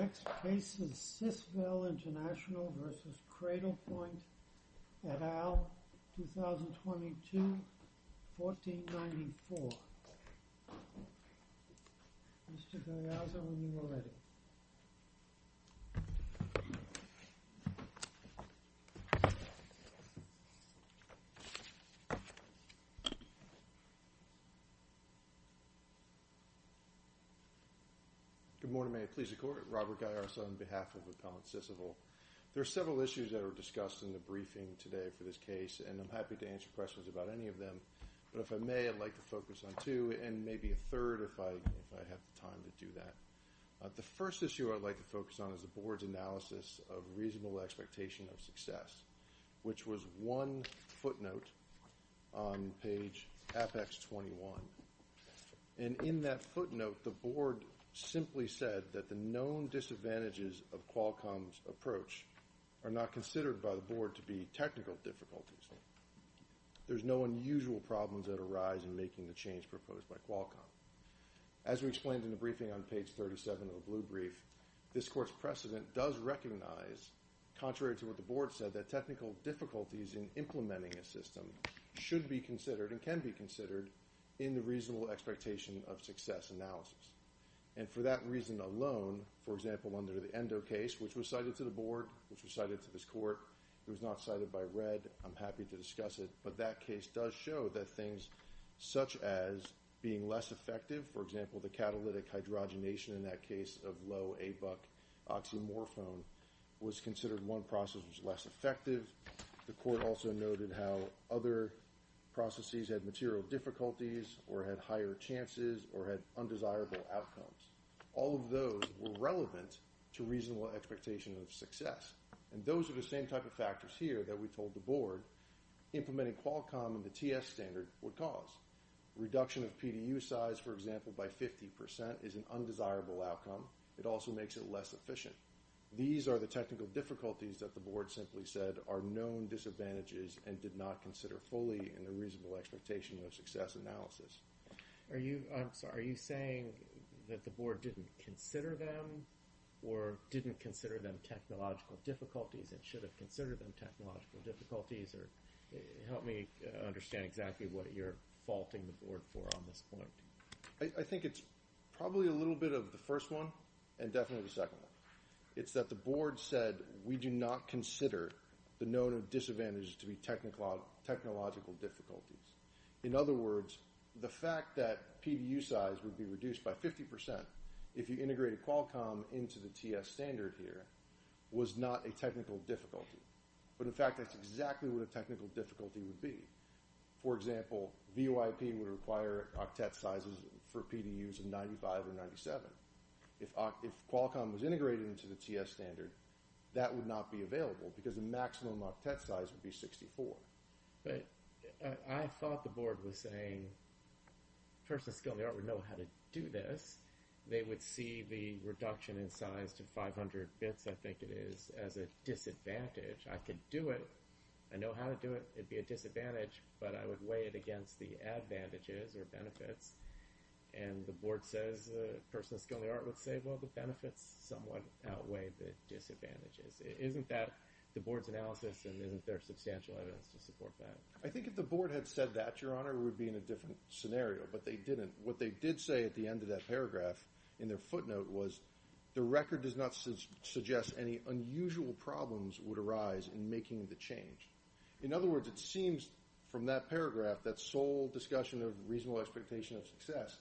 Next case is Sisvel International v. Cradlepoint et al., 2022, 1494. Mr. Gallarza, when you are ready. Please the Court. Robert Gallarza on behalf of Appellant Sisvel. There are several issues that were discussed in the briefing today for this case, and I'm happy to answer questions about any of them. But if I may, I'd like to focus on two, and maybe a third if I have the time to do that. Uh, the first issue I'd like to focus on is the Board's analysis of reasonable expectation of success, which was one footnote on page Apex 21. And in that footnote, the Board simply said that the known disadvantages of Qualcomm's approach are not considered by the Board to be technical difficulties. There's no unusual problems that arise in making the change proposed by Qualcomm. As we explained in the briefing on page 37 of the blue brief, this Court's precedent does recognize, contrary to what the Board said, that technical difficulties in implementing a system should be considered and can be considered in the reasonable expectation of success analysis. And for that reason alone, for example, under the Endo case, which was cited to the Board, which was cited to this Court, it was not cited by Red. I'm happy to discuss it. But that case does show that things such as being less effective, for example, the catalytic hydrogenation in that case of low ABUK oxymorphone, was considered one process was less effective. The Court also noted how other processes had material difficulties or had higher chances or had undesirable outcomes. All of those were relevant to reasonable expectation of success. And those are the same type of factors here that we told the Board implementing Qualcomm and the TS standard would cause. Reduction of PDU size, for example, by 50% is an undesirable outcome. It also makes it less efficient. These are the technical difficulties that the Board simply said are known disadvantages and did not consider fully in the reasonable expectation of success analysis. Are you saying that the Board didn't consider them or didn't consider them technological difficulties and should have considered them technological difficulties? Eh, help me understand exactly what you're faulting the Board for on this point. I think it's probably a little bit of the first one and definitely the second one. It's that the Board said we do not consider the known disadvantages to be technological difficulties. In other words, the fact that PDU size would be reduced by 50% if you integrated Qualcomm into the TS standard here was not a technical difficulty. But in fact, that's exactly what a technical difficulty would be. For example, VOIP would require octet sizes for PDUs of 95 or 97. Uh, if Qualcomm was integrated into the TS standard, that would not be available because the maximum octet size would be 64. But uh, I thought the Board was saying a person of skill in the art would know how to do this. They would see the reduction in size to 500 bits, I think it is, as a disadvantage. I could do it. I know how to do it. It would be a disadvantage, but I would weigh it against the advantages or benefits. And the Board says a person of skill in the art would say, well, the benefits somewhat outweigh the disadvantages. Isn't that the Board's analysis and isn't there substantial evidence to support that? I think if the Board had said that, Your Honor, we would be in a different scenario. But they didn't. What they did say at the end of that paragraph in their footnote was the record does not suggest any unusual problems would arise in making the change. In other words, it seems from that paragraph, that sole discussion of reasonable expectation of success,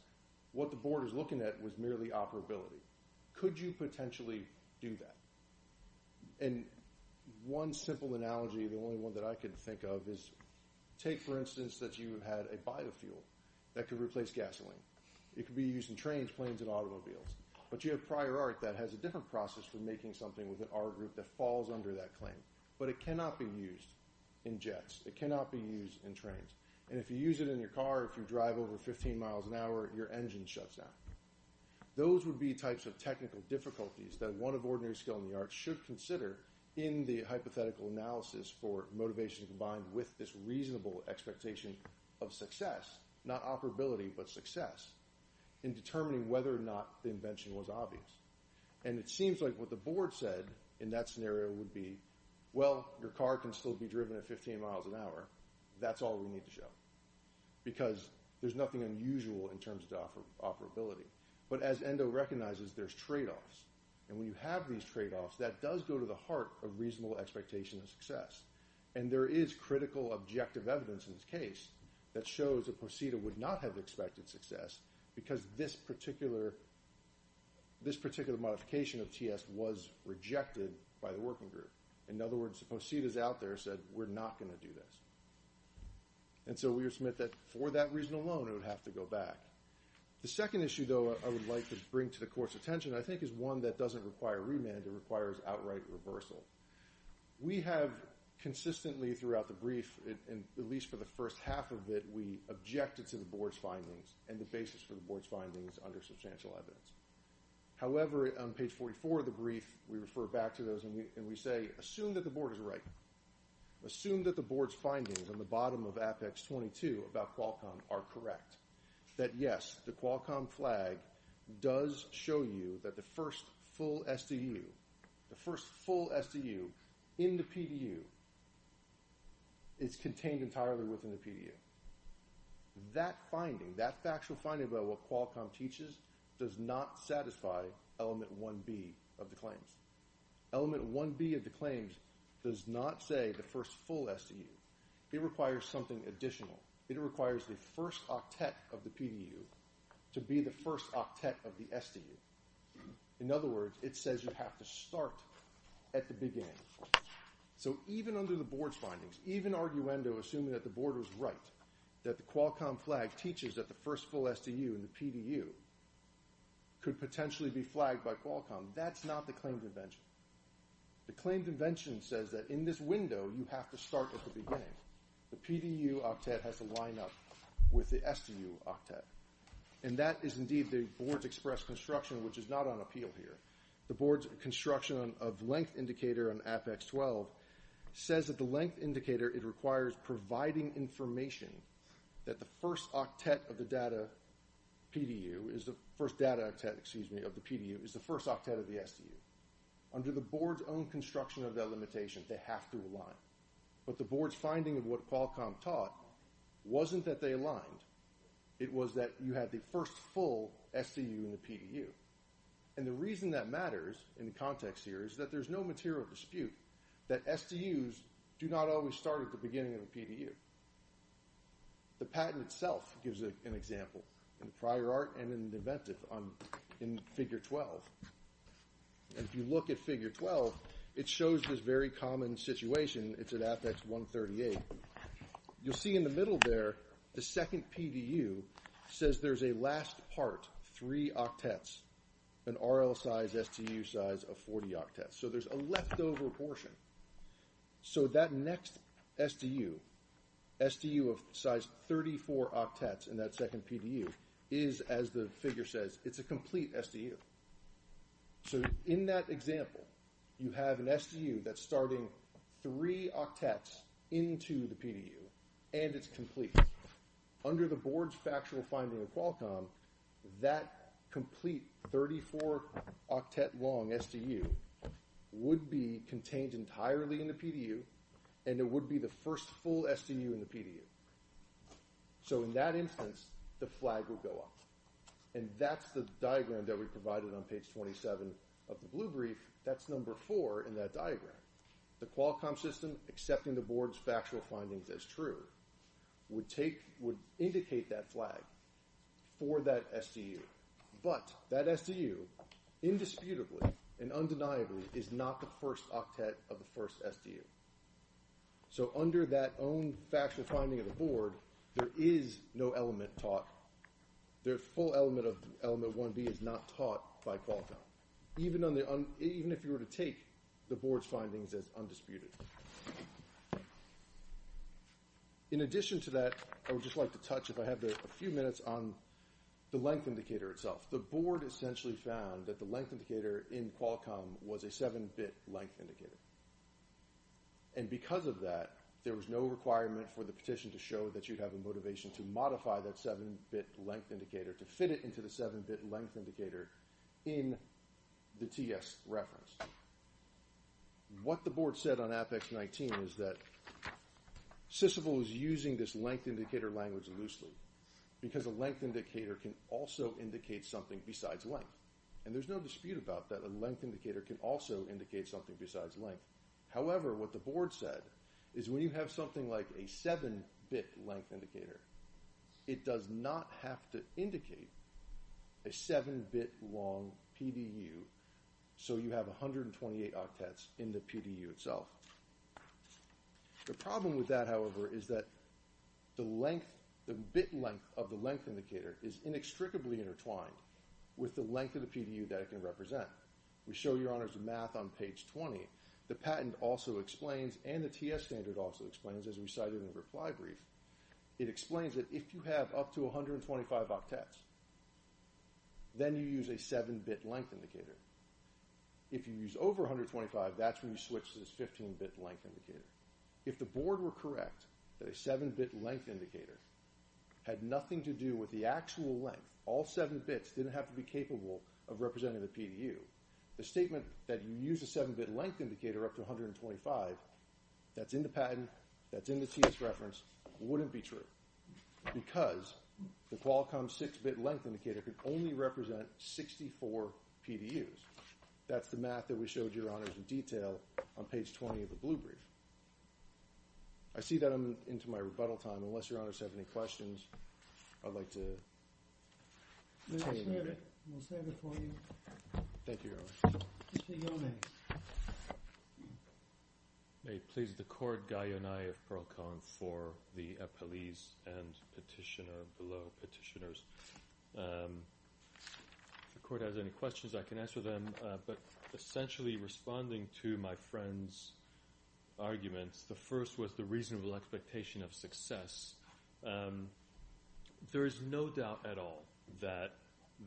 what the Board is looking at was merely operability. Could you potentially do that? And one simple analogy, the only one that I can think of, is take, for instance, that you had a biofuel that could replace gasoline. It could be used in trains, planes, and automobiles. But you have prior art that has a different process for making something with an R group that falls under that claim. But it cannot be used in jets. It cannot be used in trains. And if you use it in your car, if you drive over 15 miles an hour, your engine shuts down. Those would be types of technical difficulties that one of ordinary skill in the arts should consider in the hypothetical analysis for motivation combined with this reasonable expectation of success, not operability, but success, in determining whether or not the invention was obvious. And it seems like what the board said in that scenario would be, well, your car can still be driven at 15 miles an hour. That's all we need to show. Because there's nothing unusual in terms of operability. But as Endo recognizes, there's trade-offs. And when you have these trade-offs, that does go to the heart of reasonable expectation of success. And there is critical objective evidence in this case that shows that Posita would not have expected success because this particular this particular modification of TS was rejected by the working group. In other words, the Positas out there said, we're not going to do this. And so we would submit that for that reason alone, it would have to go back. The second issue, though, I would like to bring to the court's attention, I think, is one that doesn't require remand. It requires outright reversal. We have consistently throughout the brief, and at least for the first half of it, we objected to the board's findings and the basis for the board's findings under substantial evidence. However, on page 44 of the brief, we refer back to those and we, and we say, assume that the board is right. Assume that the board's findings on the bottom of Apex 22 about Qualcomm are correct. That yes, the Qualcomm flag does show you that the first full SDU, the first full SDU in the PDU is contained entirely within the PDU. That finding, that factual finding about what Qualcomm teaches does not satisfy element 1B of the claims. Element 1B of the claims does not say the first full SDU. It requires something additional. It requires the first octet of the PDU to be the first octet of the SDU. In other words, it says you have to start at the beginning. So even under the board's findings, even arguendo, assuming that the board was right, that the Qualcomm flag teaches that the first full SDU in the PDU could potentially be flagged by Qualcomm, that's not the claimed invention. The claimed invention says that in this window, you have to start at the beginning. The PDU octet has to line up with the SDU octet. And that is indeed the board's express construction, which is not on appeal here. The board's construction of length indicator on Apex 12 says that the length indicator, it requires providing information that the first octet of the data PDU is the first data octet, excuse me, of the PDU is the first octet of the SDU. Under the board's own construction of that limitation, they have to align. But the board's finding of what Qualcomm taught wasn't that they aligned. It was that you had the first full SDU in the PDU. And the reason that matters in the context here is that there's no material dispute that SDUs do not always start at the beginning of a PDU. The patent itself gives an example in the prior art and in the inventive in figure 12. And if you look at figure 12, it shows this very common situation. It's at Apex 138. You'll see in the middle there, the second PDU says there's a last part, three octets, an RL size, SDU size of 40 octets. So there's a leftover portion. So that next SDU, SDU of size 34 octets in that second PDU is, as the figure says, it's a complete SDU. So in that example, you have an SDU that's starting three octets into the PDU, and it's complete. Under the board's factual finding of Qualcomm, that complete 34 octet long SDU would be contained entirely in the PDU, and it would be the first full SDU in the PDU. So in that instance, the flag would go up. And that's the diagram that we provided on page 27 of the blue brief. That's number four in that diagram. The Qualcomm system, accepting the board's factual findings as true, would take would indicate that flag for that SDU. But that SDU, indisputably and undeniably, is not the first octet of the first SDU. So under that own factual finding of the board, there is no element taught. The full element of element 1B is not taught by Qualcomm, even if you were to take the board's findings as undisputed. In addition to that, I would just like to touch, if I have a few minutes, on the length indicator itself. The board essentially found that the length indicator in Qualcomm was a 7-bit length indicator. And because of that, there was no requirement for the petition to show that you'd have a motivation to modify that 7-bit length indicator, to fit it into the 7-bit length indicator in the TS reference. What the board said on Apex 19 is that Sisvel is using this length indicator language loosely because a length indicator can also indicate something besides length. And there's no dispute about that. A length indicator can also indicate something besides length. However, what the board said is when you have something like a 7-bit length indicator, it does not have to indicate a 7-bit long PDU so you have 128 octets in the PDU itself. The problem with that, however, is that the length, the bit length of the length indicator is inextricably intertwined with the length of the PDU that it can represent. We show your honors the math on page 20. The patent also explains, and the TS standard also explains, as we cited in the reply brief, it explains that if you have up to 125 octets, then you use a 7-bit length indicator. If you use over 125, that's when you switch to this 15-bit length indicator. If the board were correct that a 7-bit length indicator had nothing to do with the actual length, all 7 bits didn't have to be capable of representing the PDU, the statement that you use a 7-bit length indicator up to 125, that's in the patent, that's in the TS reference, wouldn't be true because the Qualcomm 6-bit length indicator could only represent 64 PDUs. That's the math that we showed your honors in detail on page 20 of the blue brief. I see that I'm into my rebuttal time. Unless your honors have any questions, I'd like to We'll save it, we'll save it for you. Thank you, your honor. Mr. Yone. May it please the court, Guy Yonay of Pearl Cohen for the appellees and petitioner below petitioners. Um, if the court has any questions, I can answer them, uh, but essentially responding to my friend's arguments, the first was the reasonable expectation of success. Um, there is no doubt at all that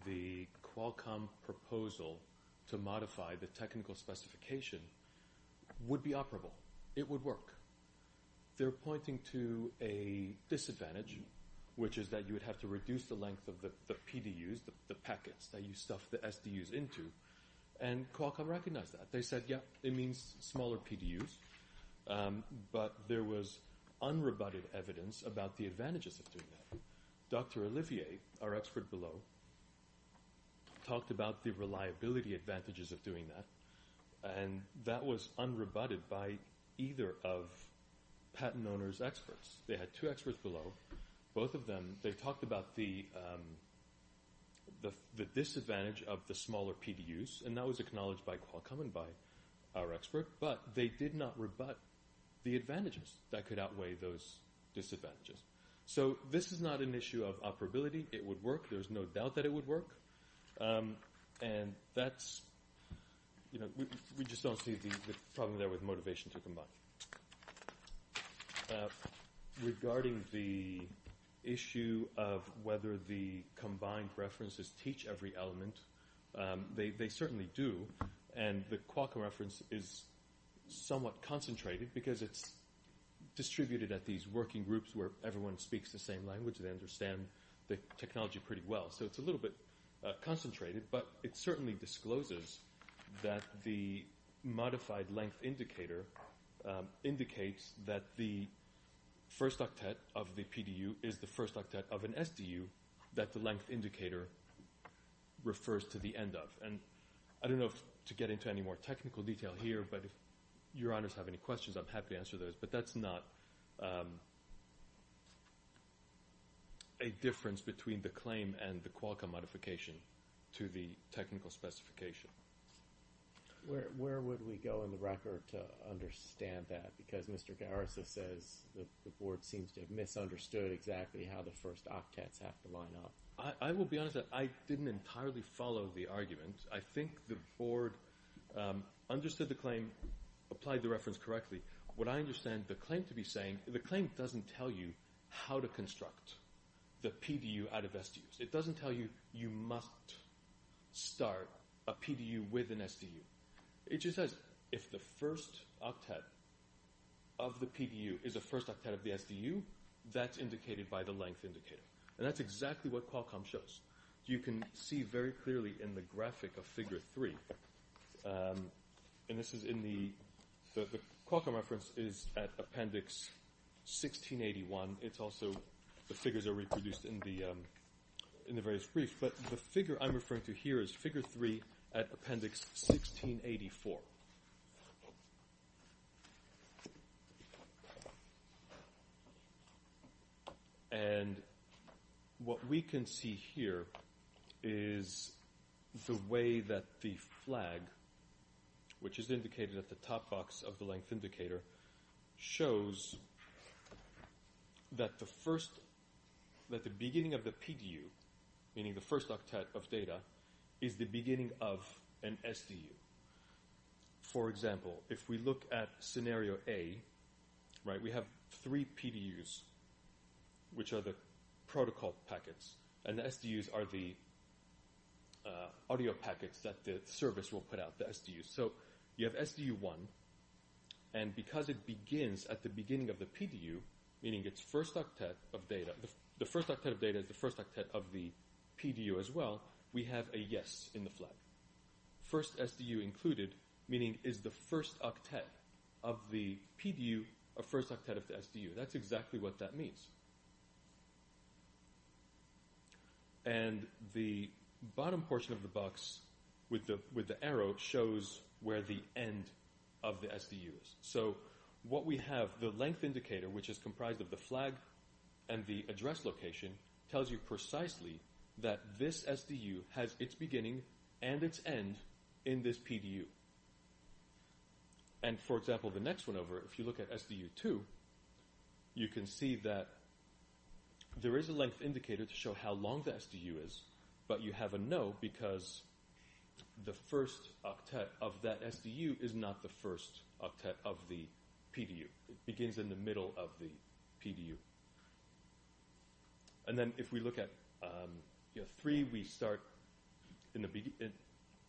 the Qualcomm proposal to modify the technical specification would be operable. It would work. They're pointing to a disadvantage, which is that you would have to reduce the length of the, PDUs, the, the packets that you stuff the SDUs into. And Qualcomm recognized that. They said, yeah, it means smaller PDUs, um, but there was unrebutted evidence about the advantages of doing that. Dr. Olivier, our expert below, talked about the reliability advantages of doing that, and that was unrebutted by either of patent owners' experts. They had two experts below. Both of them, they talked about the, um, the, the disadvantage of the smaller PDUs, and that was acknowledged by Qualcomm and by our expert, but they did not rebut the advantages that could outweigh those disadvantages. So this is not an issue of operability. It would work. There's no doubt that it would work. Um, and that's, you know, we, we just don't see the, problem there with motivation to combine. Uh, regarding the issue of whether the combined references teach every element, um, they, certainly do, and the Qualcomm reference is somewhat concentrated because it's distributed at these working groups where everyone speaks the same language. They understand the technology pretty well. So it's a little bit concentrated, but it certainly discloses that the modified length indicator um, indicates that the first octet of the PDU is the first octet of an SDU that the length indicator refers to the end of. And I don't know if to get into any more technical detail here, but if your honors have any questions, I'm happy to answer those. But that's not um, a difference between the claim and the Qualcomm modification to the technical specification. Where, where would we go in the record to understand that? Because Mr. Garza says the board seems to have misunderstood exactly how the first octets have to line up. I, I will be honest that I didn't entirely follow the argument. I think the board um, understood the claim, applied the reference correctly. What I understand the claim to be saying, the claim doesn't tell you how to construct the PDU out of SDUs. It doesn't tell you you must start a PDU with an SDU. It just says if the first octet of the PDU is the first octet of the SDU, that's indicated by the length indicator. And that's exactly what Qualcomm shows. You can see very clearly in the graphic of figure 3 um, and this is in the, the, the Qualcomm reference is at Appendix 1681. It's also, the figures are reproduced in the, um, in the various briefs, but the figure I'm referring to here is Figure 3 at Appendix 1684. And what we can see here is the way that the flag, which is indicated at the top box of the length indicator, shows that the first, that the beginning of the PDU, meaning the first octet of data, is the beginning of an SDU. For example, if we look at scenario A, right, we have three PDUs, which are the protocol packets, and the SDUs are the uh, audio packets that the service will put out, the SDUs. So you have SDU 1, and because it begins at the beginning of the PDU, meaning its first octet of data, the, the first octet of data is the first octet of the PDU as well, we have a yes in the flag. First SDU included, meaning is the first octet of the PDU a first octet of the SDU. That's exactly what that means. And the bottom portion of the box with the, with the arrow shows where the end of the SDU is. So what we have, the length indicator, which is comprised of the flag and the address location, tells you precisely that this SDU has its beginning and its end in this PDU. And for example, the next one over, if you look at SDU2, you can see that there is a length indicator to show how long the SDU is, but you have a no because the first octet of that SDU is not the first octet of the PDU. It begins in the middle of the PDU. And then if we look at um, three, we start in the be- in,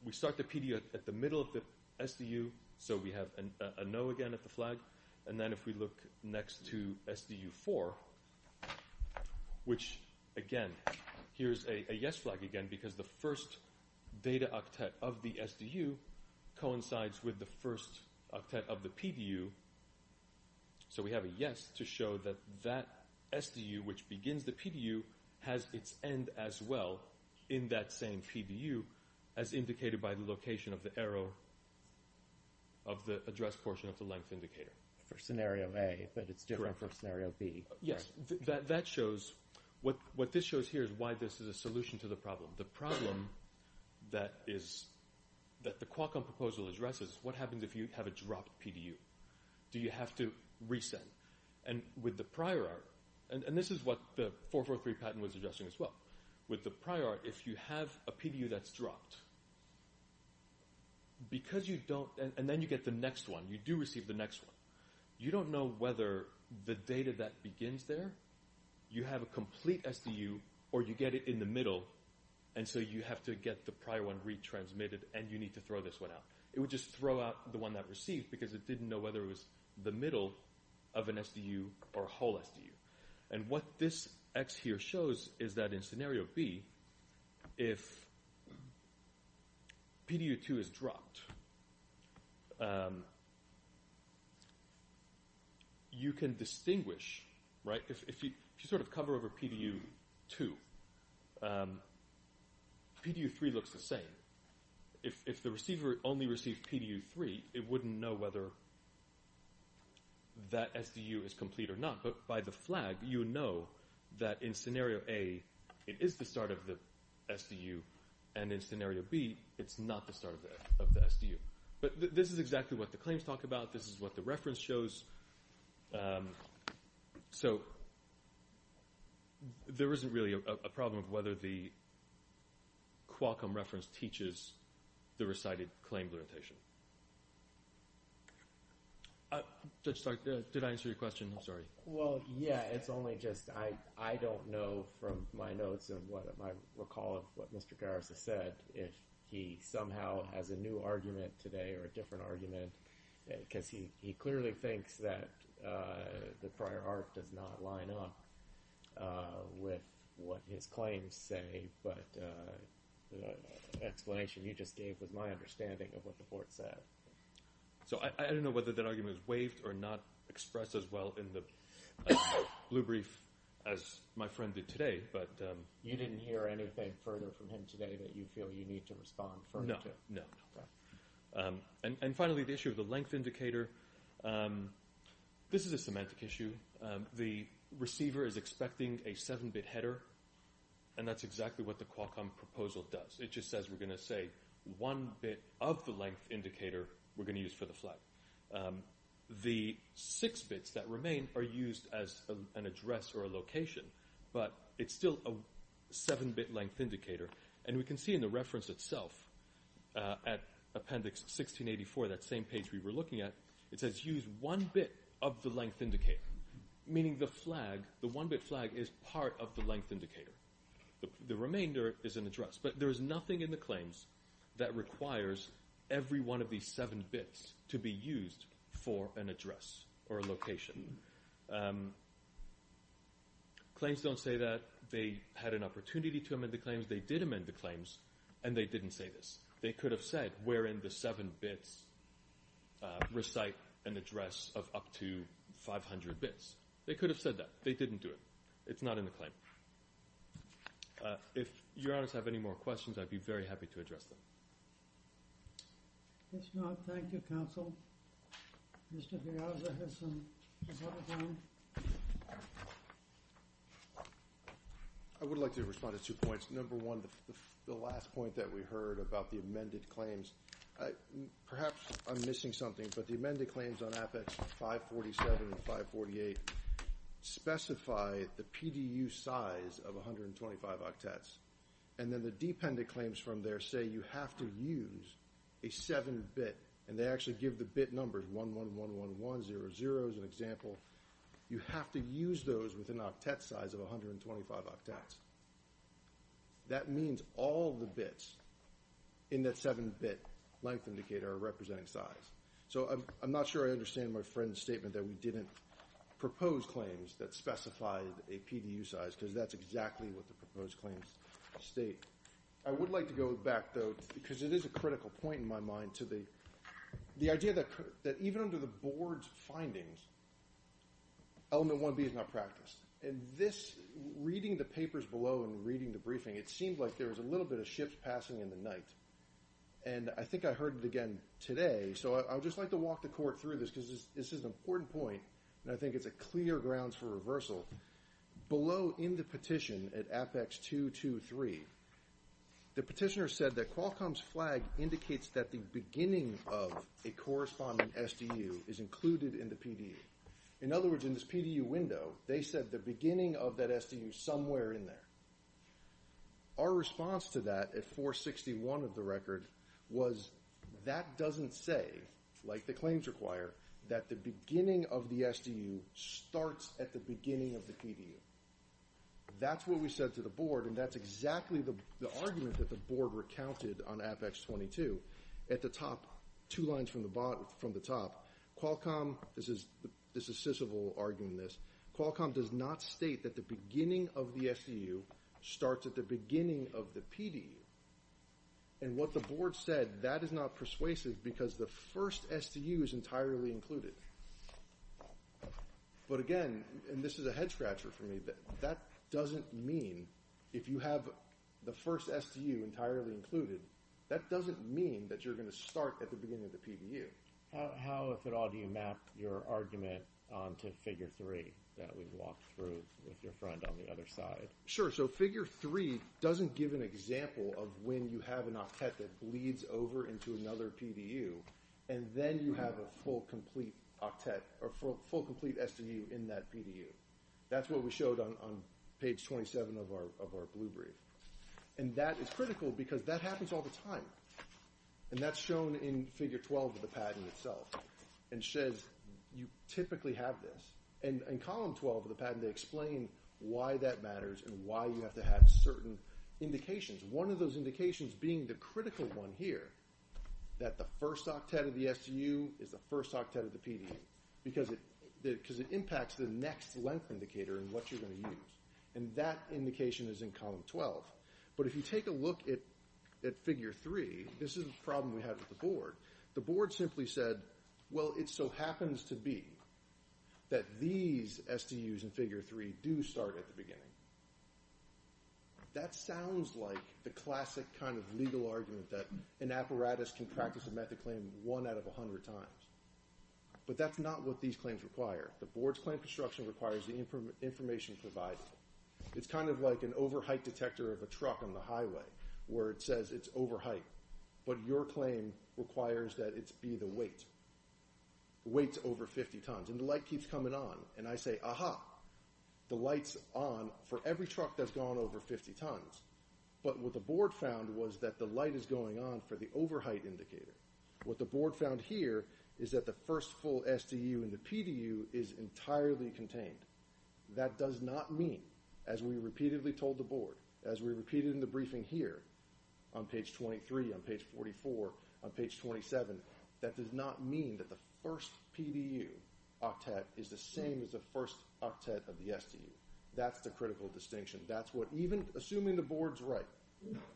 we start the PDU at, the middle of the SDU, so we have a, no again at the flag. And then if we look next to SDU4, which again, here's a yes flag again because the first data octet of the SDU coincides with the first octet of the PDU. So we have a yes to show that that SDU, which begins the PDU, has its end as well in that same PDU, as indicated by the location of the arrow of the address portion of the length indicator. For scenario A, but it's different for scenario B. Uh, yes, that that shows what what this shows here is why this is a solution to the problem. The problem that is that the Qualcomm proposal addresses is what happens if you have a dropped PDU. Do you have to resend? And with the prior art, and, this is what the 443 patent was addressing as well. With the prior art, if you have a PDU that's dropped, because you don't, and then you get the next one, you do receive the next one. You don't know whether the data that begins there, you have a complete SDU, or you get it in the middle, and so you have to get the prior one retransmitted, and you need to throw this one out. It would just throw out the one that received because it didn't know whether it was the middle of an SDU or a whole SDU. And what this X here shows is that in scenario B, if PDU2 is dropped, um, you can distinguish, right? If, you, sort of cover over PDU2, um, PDU3 looks the same. If, if the receiver only received PDU3, it wouldn't know whether that SDU is complete or not. But by the flag, you know that in scenario A, it is the start of the SDU, and in scenario B, it's not the start of the, of the SDU. But th- this is exactly what the claims talk about. This is what the reference shows. Um, so there isn't really a problem of whether the Qualcomm reference teaches the recited claim limitation. Uh, Judge Stark, uh, did I answer your question? I'm sorry. Well, yeah, it's only just I I don't know from my notes and what I recall of what Mr. Garza said if he somehow has a new argument today or a different argument because he, he clearly thinks that uh, the prior art does not line up with what his claims say, but the explanation you just gave was my understanding of what the board said. So I, I don't know whether that argument was waived or not expressed as well in the uh, blue brief as my friend did today, but um, You didn't hear anything further from him today that you feel you need to respond further no, to? no, no. Um, and, and finally, the issue of the length indicator. Um, this is a semantic issue. Um, the receiver is expecting a 7-bit header, and that's exactly what the Qualcomm proposal does. It just says we're going to say one bit of the length indicator we're going to use for the flag. Um, the six bits that remain are used as a, an address or a location, but it's still a 7-bit length indicator. And we can see in the reference itself uh, at Appendix 1684, that same page we were looking at, it says use one bit of the length indicator, meaning the flag, the one-bit flag is part of the length indicator. The, the remainder is an address. But there is nothing in the claims that requires every one of these seven bits to be used for an address or a location. Um, claims don't say that. They had an opportunity to amend the claims. They did amend the claims, and they didn't say this. They could have said wherein the seven bits uh, recite an address of up to 500 bits. They could have said that. They didn't do it. It's not in the claim. Uh, if your honors have any more questions, I'd be very happy to address them. If not, thank you, counsel. Mr. Piazza has some time. I would like to respond to two points. Number one, the, last point that we heard about the amended claims. Perhaps I'm missing something, but the amended claims on Apex 547 and 548 specify the PDU size of 125 octets. And then the dependent claims from there say you have to use a 7-bit, and they actually give the bit numbers, 111110, as an example. You have to use those with an octet size of 125 octets. That means all the bits in that 7-bit length indicator are representing size. So I'm not sure I understand my friend's statement that we didn't propose claims that specified a PDU size, because that's exactly what the proposed claims state. I would like to go back, though, because it is a critical point in my mind, to the, the idea that, that even under the board's findings, element 1B is not practiced. And this, reading the papers below and reading the briefing, it seemed like there was a little bit of ships passing in the night. And I think I heard it again today, so I, would just like to walk the court through this because this is an important point, and I think it's a clear grounds for reversal. Below in the petition at Apex 223, the petitioner said that Qualcomm's flag indicates that the beginning of a corresponding SDU is included in the PDU. In other words, in this PDU window, they said the beginning of that SDU somewhere in there. Our response to that at 461 of the record was that doesn't say, like the claims require, that the beginning of the SDU starts at the beginning of the PDU. That's what we said to the board, and that's exactly the, argument that the board recounted on Apex 22. At the top, two lines from the bottom, from the top, Qualcomm, this is this is Sisvel arguing this, Qualcomm does not state that the beginning of the SDU starts at the beginning of the PDU. And what the board said, that is not persuasive because the first SDU is entirely included. But again, and this is a head scratcher for me, that doesn't mean if you have the first SDU entirely included, that doesn't mean that you're going to start at the beginning of the PDU. How, how, if at all, do you map your argument onto figure three that we walked through with your friend on the other side? Sure. So figure three doesn't give an example of when you have an octet that bleeds over into another PDU, and then you have a full complete octet or full, full complete SDU in that PDU. That's what we showed on, on page 27 of our of our blue brief, and that is critical because that happens all the time. And that's shown in figure 12 of the patent itself and says you typically have this. And in column 12 of the patent, they explain why that matters and why you have to have certain indications. One of those indications being the critical one here, that the first octet of the SDU is the first octet of the PDU because it, because it impacts the next length indicator and what you're going to use. And that indication is in column 12. But if you take a look at figure three, this is the problem we had with the board. The board simply said, Well, it so happens to be that these SDUs in figure three do start at the beginning. That sounds like the classic kind of legal argument that an apparatus can practice a method claim one out of a hundred times. But that's not what these claims require. The board's claim construction requires the information provided. It's kind of like an overheight detector of a truck on the highway where it says it's overheight, but your claim requires that it be the weight. The weight's over 50 tons, and the light keeps coming on, and I say, aha, the light's on for every truck that's gone over 50 tons. But what the board found was that the light is going on for the overheight indicator. What the board found here is that the first full SDU in the PDU is entirely contained. That does not mean, as we repeatedly told the board, as we repeated in the briefing here, on page 23, on page 44, on page 27, that does not mean that the first PDU octet is the same as the first octet of the SDU. That's the critical distinction. That's what, even assuming the board's right,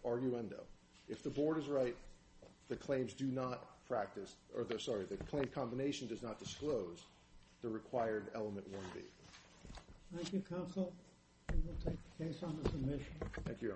arguendo, if the board is right, the claims do not practice, or sorry, the claim combination does not disclose the required element 1B. Thank you, counsel. We will take the case the submission. Thank you.